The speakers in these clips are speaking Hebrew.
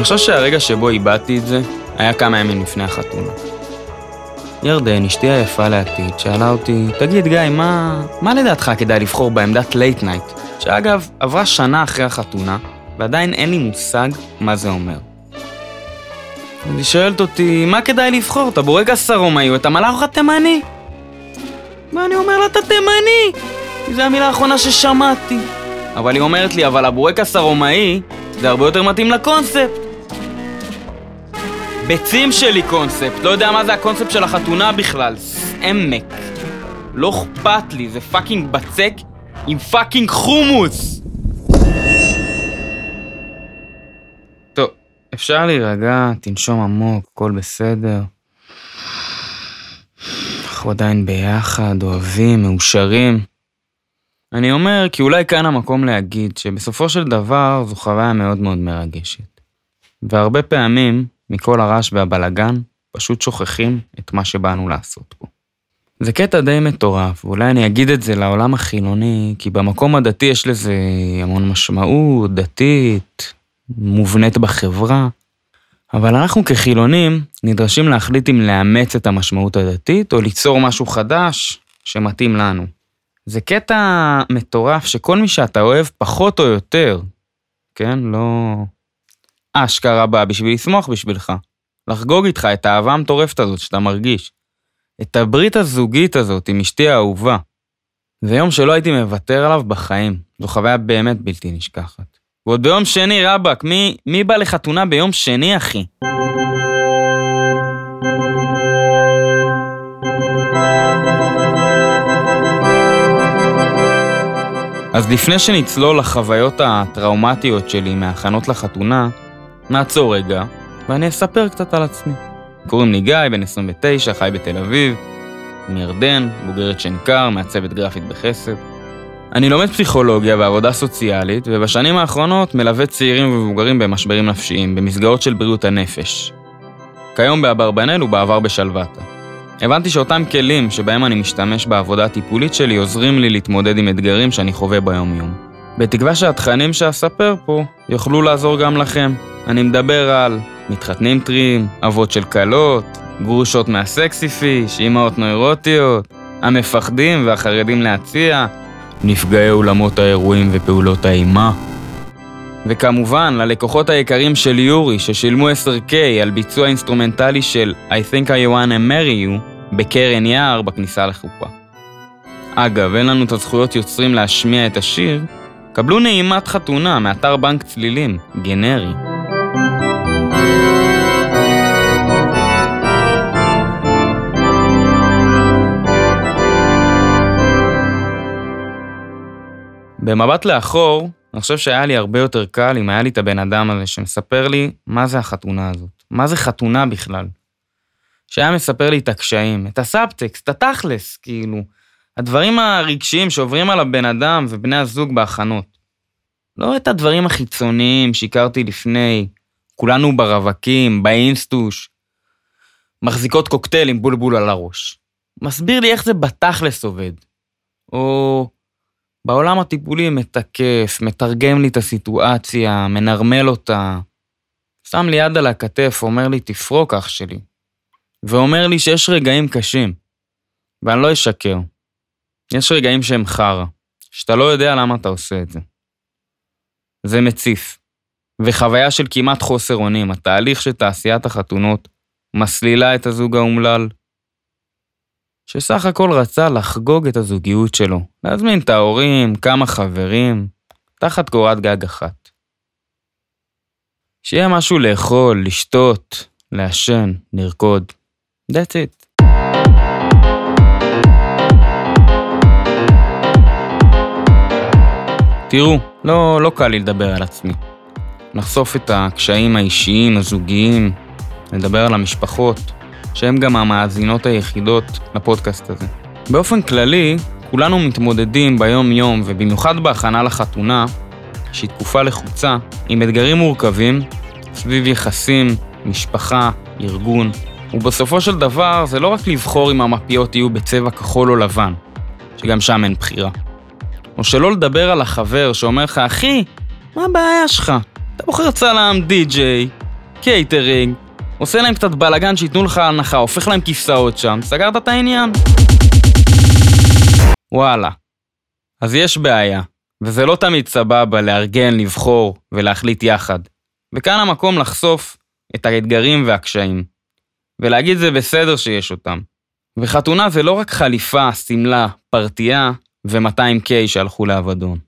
אני חושב שהרגע שבו איבדתי את זה, היה כמה ימים לפני החתונה. ירדן, אשתי היפה לעתיד, שאלה אותי, תגיד גיא, מה, מה לדעתך כדאי לבחור בעמדת late night? שאגב, עברה שנה אחרי החתונה, ועדיין אין לי מושג מה זה אומר. היא שואלת אותי, מה כדאי לבחור, את הבורקס הרומאי או את המלוח התימני? ואני אומר לה, את התימני! זו המילה האחרונה ששמעתי. אבל היא אומרת לי, אבל הבורקס הרומאי זה הרבה יותר מתאים לקונספט. ביצים שלי קונספט, לא יודע מה זה הקונספט של החתונה בכלל, אמק. לא אכפת לי, זה fucking בצק עם fucking חומוס! טוב, אפשר להירגע, תנשום עמוק, הכל בסדר. אנחנו עדיין ביחד, אוהבים, מאושרים. אני אומר כי אולי כאן המקום להגיד שבסופו של דבר זו חוויה מאוד מאוד מרגשת. והרבה פעמים, מכל הרעש והבלגן, פשוט שוכחים את מה שבאנו לעשות פה. זה קטע די מטורף, ואולי אני אגיד את זה לעולם החילוני, כי במקום הדתי יש לזה המון משמעות, דתית, מובנית בחברה, אבל אנחנו כחילונים נדרשים להחליט אם לאמץ את המשמעות הדתית, או ליצור משהו חדש שמתאים לנו. זה קטע מטורף שכל מי שאתה אוהב פחות או יותר, כן? לא... אשכרה בא בשביל לשמוח בשבילך. לחגוג איתך את האהבה המטורפת הזאת שאתה מרגיש. את הברית הזוגית הזאת עם אשתי האהובה. זה יום שלא הייתי מוותר עליו בחיים. זו חוויה באמת בלתי נשכחת. ועוד ביום שני, רבאק, מי, מי בא לחתונה ביום שני, אחי? אז לפני שנצלול לחוויות הטראומטיות שלי מהכנות לחתונה, נעצור רגע, ואני אספר קצת על עצמי. קוראים לי גיא, בן 29, חי בתל אביב, מירדן, בוגרת שנקר, מעצבת גרפית בחסד. אני לומד פסיכולוגיה ועבודה סוציאלית, ובשנים האחרונות מלווה צעירים ומבוגרים במשברים נפשיים, במסגרות של בריאות הנפש. כיום באברבנאל ובעבר בשלוותה. הבנתי שאותם כלים שבהם אני משתמש בעבודה הטיפולית שלי עוזרים לי להתמודד עם אתגרים שאני חווה ביום-יום. בתקווה שהתכנים שאספר פה יוכלו לעזור גם לכם. אני מדבר על מתחתנים טריים, אבות של כלות, גרושות מה Sexy Fish, אימהות נוירוטיות, המפחדים והחרדים להציע, נפגעי אולמות האירועים ופעולות האימה. וכמובן, ללקוחות היקרים של יורי ששילמו 10K על ביצוע אינסטרומנטלי של I think I wanna marry you בקרן יער בכניסה לחופה. אגב, אין לנו את הזכויות יוצרים להשמיע את השיר, קבלו נעימת חתונה מאתר בנק צלילים, גנרי. במבט לאחור, אני חושב שהיה לי הרבה יותר קל אם היה לי את הבן אדם הזה שמספר לי מה זה החתונה הזאת, מה זה חתונה בכלל. שהיה מספר לי את הקשיים, את הסאבטקסט, את התכלס, כאילו, הדברים הרגשיים שעוברים על הבן אדם ובני הזוג בהכנות. לא את הדברים החיצוניים שהכרתי לפני, כולנו ברווקים, באינסטוש, מחזיקות קוקטייל עם בולבול על הראש. מסביר לי איך זה בתכלס עובד. או בעולם הטיפולי מתקף, מתרגם לי את הסיטואציה, מנרמל אותה. שם לי יד על הכתף, אומר לי, תפרוק אח שלי. ואומר לי שיש רגעים קשים, ואני לא אשקר. יש רגעים שהם חרא, שאתה לא יודע למה אתה עושה את זה. זה מציף, וחוויה של כמעט חוסר אונים, התהליך של תעשיית החתונות מסלילה את הזוג האומלל, שסך הכל רצה לחגוג את הזוגיות שלו, להזמין את ההורים, כמה חברים, תחת קורת גג אחת. שיהיה משהו לאכול, לשתות, לעשן, לרקוד. That's it. תראו, לא, לא קל לי לדבר על עצמי. לחשוף את הקשיים האישיים, הזוגיים, לדבר על המשפחות, שהן גם המאזינות היחידות לפודקאסט הזה. באופן כללי, כולנו מתמודדים ביום-יום, ובמיוחד בהכנה לחתונה, שהיא תקופה לחוצה, עם אתגרים מורכבים סביב יחסים, משפחה, ארגון, ובסופו של דבר זה לא רק לבחור אם המפיות יהיו בצבע כחול או לבן, שגם שם אין בחירה. או שלא לדבר על החבר שאומר לך, אחי, מה הבעיה שלך? אתה בוחר צלם, די-ג'יי, קייטרינג, עושה להם קצת בלאגן שייתנו לך הנחה, הופך להם כיסאות שם, סגרת את העניין. וואלה. אז יש בעיה, וזה לא תמיד סבבה לארגן, לבחור ולהחליט יחד. וכאן המקום לחשוף את האתגרים והקשיים. ולהגיד זה בסדר שיש אותם. וחתונה זה לא רק חליפה, שמלה, פרטייה ו-200K שהלכו לאבדון.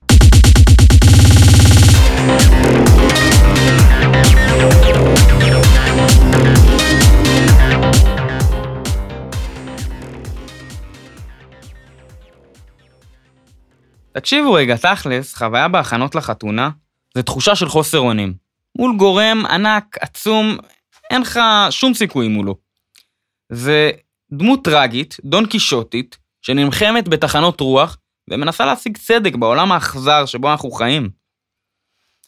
תקשיבו רגע, תכלס, חוויה בהכנות לחתונה זה תחושה של חוסר אונים. מול גורם ענק, עצום, אין לך שום סיכוי מולו. זה דמות טרגית, דון קישוטית, שנלחמת בתחנות רוח ומנסה להשיג צדק בעולם האכזר שבו אנחנו חיים.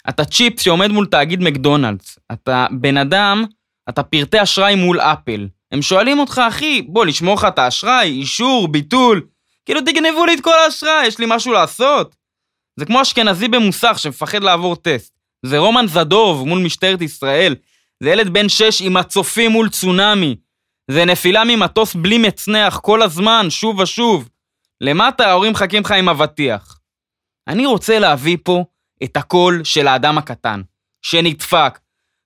אתה צ'יפס שעומד מול תאגיד מקדונלדס. אתה בן אדם, אתה פרטי אשראי מול אפל. הם שואלים אותך, אחי, בוא, לשמור לך את האשראי, אישור, ביטול. כאילו, תגנבו לי את כל האשראי, יש לי משהו לעשות. זה כמו אשכנזי במוסך שמפחד לעבור טסט. זה רומן זדוב מול משטרת ישראל. זה ילד בן שש עם הצופים מול צונאמי. זה נפילה ממטוס בלי מצנח כל הזמן, שוב ושוב. למטה ההורים מחכים לך עם אבטיח. אני רוצה להביא פה את הקול של האדם הקטן, שנדפק,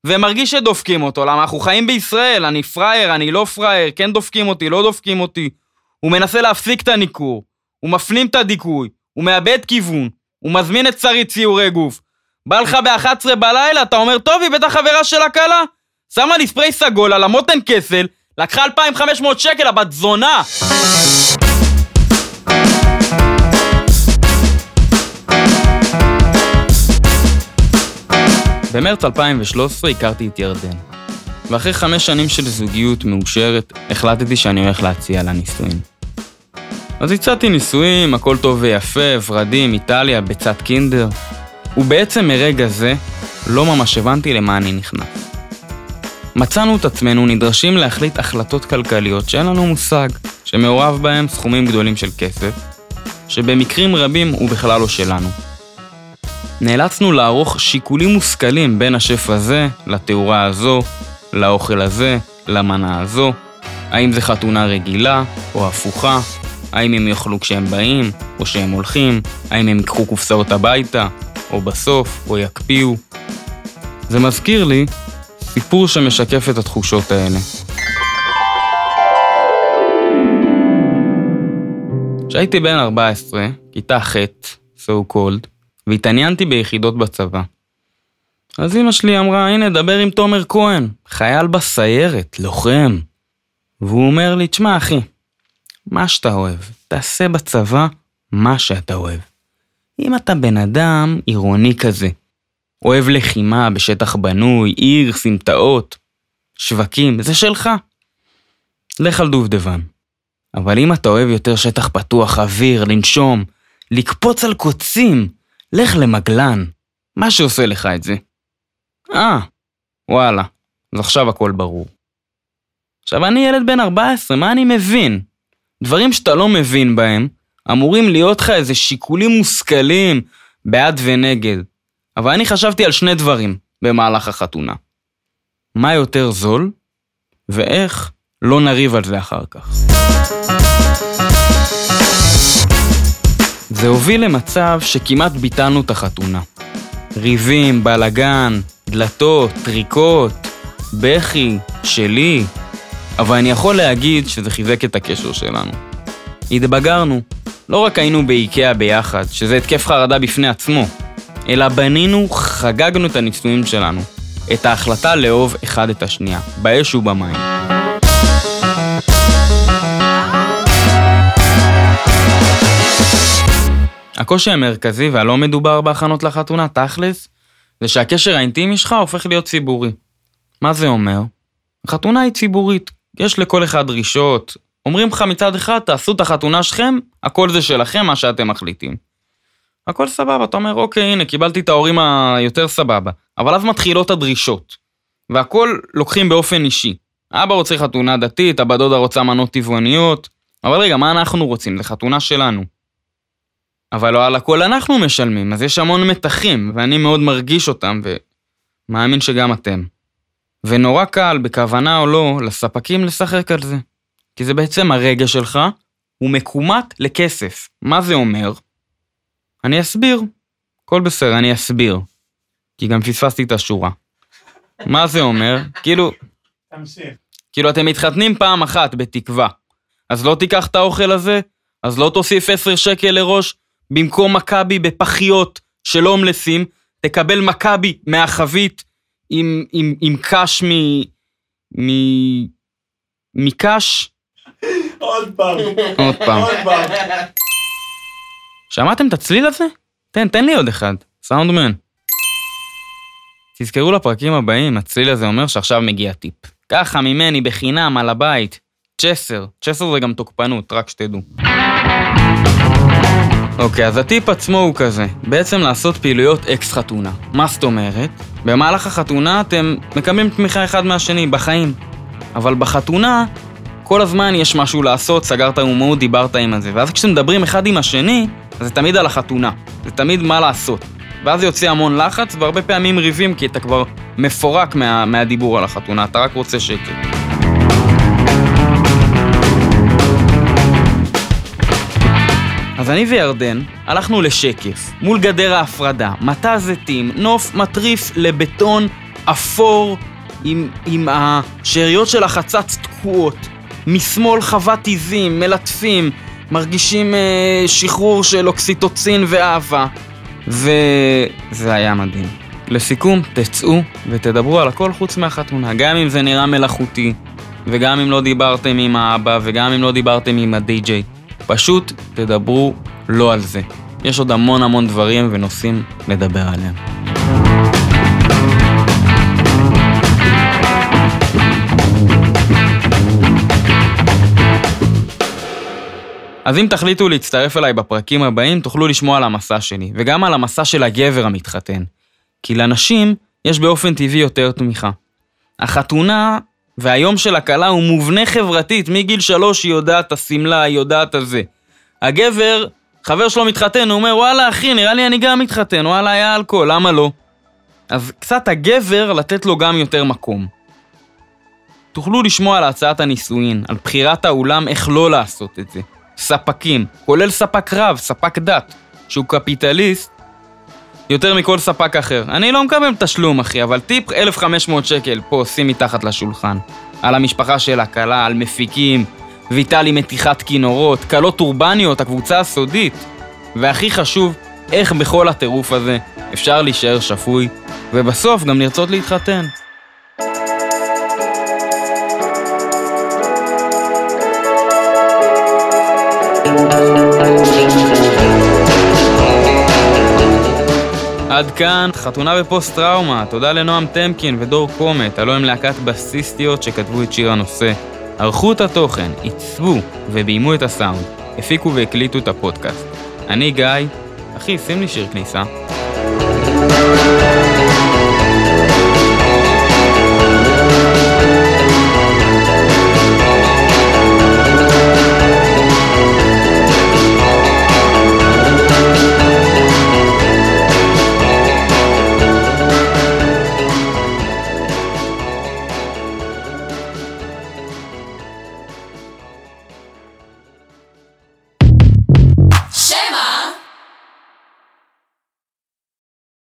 ומרגיש שדופקים אותו, למה אנחנו חיים בישראל, אני פראייר, אני לא פראייר, כן דופקים אותי, לא דופקים אותי. הוא מנסה להפסיק את הניכור, הוא מפנים את הדיכוי, הוא מאבד כיוון, הוא מזמין את שרית ציורי גוף. בא לך ב-11 בלילה, אתה אומר, טוב, היא בטח חברה של הכלה. שמה לי ספרי סגול על המותן כסל, לקחה 2,500 שקל, הבת זונה! במרץ 2013 הכרתי את ירדן. ואחרי חמש שנים של זוגיות מאושרת, החלטתי שאני הולך להציע לה נישואים. אז הצעתי נישואים, הכל טוב ויפה, ורדים, איטליה, ביצת קינדר. ובעצם מרגע זה, לא ממש הבנתי למה אני נכנס. מצאנו את עצמנו נדרשים להחליט החלטות כלכליות שאין לנו מושג, שמעורב בהם סכומים גדולים של כסף, שבמקרים רבים הוא בכלל לא שלנו. נאלצנו לערוך שיקולים מושכלים בין השף הזה לתאורה הזו, לאוכל הזה, למנה הזו, האם זה חתונה רגילה או הפוכה, האם הם יאכלו כשהם באים או כשהם הולכים, האם הם ייקחו קופסאות הביתה, או בסוף, או יקפיאו. זה מזכיר לי סיפור שמשקף את התחושות האלה. כשהייתי בן 14, כיתה ח', so called, והתעניינתי ביחידות בצבא. אז אמא שלי אמרה, הנה, דבר עם תומר כהן, חייל בסיירת, לוחם. והוא אומר לי, תשמע אחי, מה שאתה אוהב, תעשה בצבא מה שאתה אוהב. אם אתה בן אדם עירוני כזה, אוהב לחימה בשטח בנוי, עיר, סמטאות, שווקים, זה שלך. לך על דובדבן. אבל אם אתה אוהב יותר שטח פתוח, אוויר, לנשום, לקפוץ על קוצים, לך למגלן. מה שעושה לך את זה. אה, וואלה, אז עכשיו הכל ברור. עכשיו, אני ילד בן 14, מה אני מבין? דברים שאתה לא מבין בהם, אמורים להיות לך איזה שיקולים מושכלים בעד ונגד. אבל אני חשבתי על שני דברים במהלך החתונה. מה יותר זול, ואיך לא נריב על זה אחר כך. זה הוביל למצב שכמעט ביטלנו את החתונה. ריבים, בלאגן, דלתות, טריקות, בכי, שלי, אבל אני יכול להגיד שזה חיזק את הקשר שלנו. התבגרנו. לא רק היינו באיקאה ביחד, שזה התקף חרדה בפני עצמו, אלא בנינו, חגגנו את הנישואים שלנו. את ההחלטה לאהוב אחד את השנייה, באש ובמים. הקושי המרכזי והלא מדובר בהכנות לחתונה, תכלס, זה שהקשר האינטימי שלך הופך להיות ציבורי. מה זה אומר? החתונה היא ציבורית, יש לכל אחד דרישות. אומרים לך מצד אחד, תעשו את החתונה שלכם, הכל זה שלכם, מה שאתם מחליטים. הכל סבבה, אתה אומר, אוקיי, הנה, קיבלתי את ההורים היותר סבבה. אבל אז מתחילות הדרישות. והכל לוקחים באופן אישי. אבא רוצה חתונה דתית, אבא דודה רוצה מנות טבעוניות. אבל רגע, מה אנחנו רוצים? זה חתונה שלנו. אבל לא על הכל אנחנו משלמים, אז יש המון מתחים, ואני מאוד מרגיש אותם, ומאמין שגם אתם. ונורא קל, בכוונה או לא, לספקים לשחק על זה. כי זה בעצם הרגע שלך, הוא מקומט לכסף. מה זה אומר? אני אסביר. הכל בסדר, אני אסביר. כי גם פספסתי את השורה. מה זה אומר? כאילו... תמשיך. כאילו, אתם מתחתנים פעם אחת, בתקווה. אז לא תיקח את האוכל הזה? אז לא תוסיף 10 שקל לראש? במקום מכבי בפחיות של הומלסים, תקבל מכבי מהחבית עם, עם, עם קש מ... מ... מקש? עוד פעם. עוד פעם. עוד פעם. שמעתם את הצליל הזה? תן, תן לי עוד אחד. סאונדמן. תזכרו לפרקים הבאים, הצליל הזה אומר שעכשיו מגיע טיפ. ככה ממני בחינם על הבית. צ'סר. צ'סר זה גם תוקפנות, רק שתדעו. אוקיי, אז הטיפ עצמו הוא כזה, בעצם לעשות פעילויות אקס חתונה. מה זאת אומרת? במהלך החתונה אתם מקבלים תמיכה אחד מהשני בחיים. אבל בחתונה, כל הזמן יש משהו לעשות, סגרת הומור, דיברת עם הזה. ואז כשאתם מדברים אחד עם השני, אז זה תמיד על החתונה. זה תמיד מה לעשות. ואז זה יוצא המון לחץ, והרבה פעמים ריבים, כי אתה כבר מפורק מה, מהדיבור על החתונה, אתה רק רוצה שקט. אז אני וירדן הלכנו לשקף, מול גדר ההפרדה, מטע זיתים, נוף מטריף לבטון אפור עם, עם השאריות של החצץ תקועות. משמאל חוות עיזים, מלטפים, מרגישים אה, שחרור של אוקסיטוצין ואהבה. וזה היה מדהים. לסיכום, תצאו ותדברו על הכל חוץ מהחתונה, גם אם זה נראה מלאכותי, וגם אם לא דיברתם עם האבא, וגם אם לא דיברתם עם הדי-ג'יי. פשוט תדברו לא על זה. יש עוד המון המון דברים ונושאים לדבר עליהם. אז אם תחליטו להצטרף אליי בפרקים הבאים, תוכלו לשמוע על המסע שלי, וגם על המסע של הגבר המתחתן. כי לנשים יש באופן טבעי יותר תמיכה. החתונה והיום של הכלה הוא מובנה חברתית, מגיל שלוש היא יודעת השמלה, היא יודעת הזה. הגבר, חבר שלו מתחתן, הוא אומר, וואלה אחי, נראה לי אני גם מתחתן, וואלה היה אלכוהול, למה לא? אז קצת הגבר, לתת לו גם יותר מקום. תוכלו לשמוע על הצעת הנישואין, על בחירת האולם איך לא לעשות את זה. ספקים, כולל ספק רב, ספק דת, שהוא קפיטליסט, יותר מכל ספק אחר. אני לא מקבל תשלום, אחי, אבל טיפ 1,500 שקל, פה, שים מתחת לשולחן. על המשפחה של הכלה, על מפיקים, ויטלי מתיחת כינורות, כלות אורבניות, הקבוצה הסודית. והכי חשוב, איך בכל הטירוף הזה אפשר להישאר שפוי, ובסוף גם לרצות להתחתן. עד כאן חתונה בפוסט טראומה, תודה לנועם טמקין ודור קומט, הלוא הם להקת בסיסטיות שכתבו את שיר הנושא. ערכו את התוכן, עיצבו וביימו את הסאונד, הפיקו והקליטו את הפודקאסט. אני גיא, אחי, שים לי שיר כניסה. thank you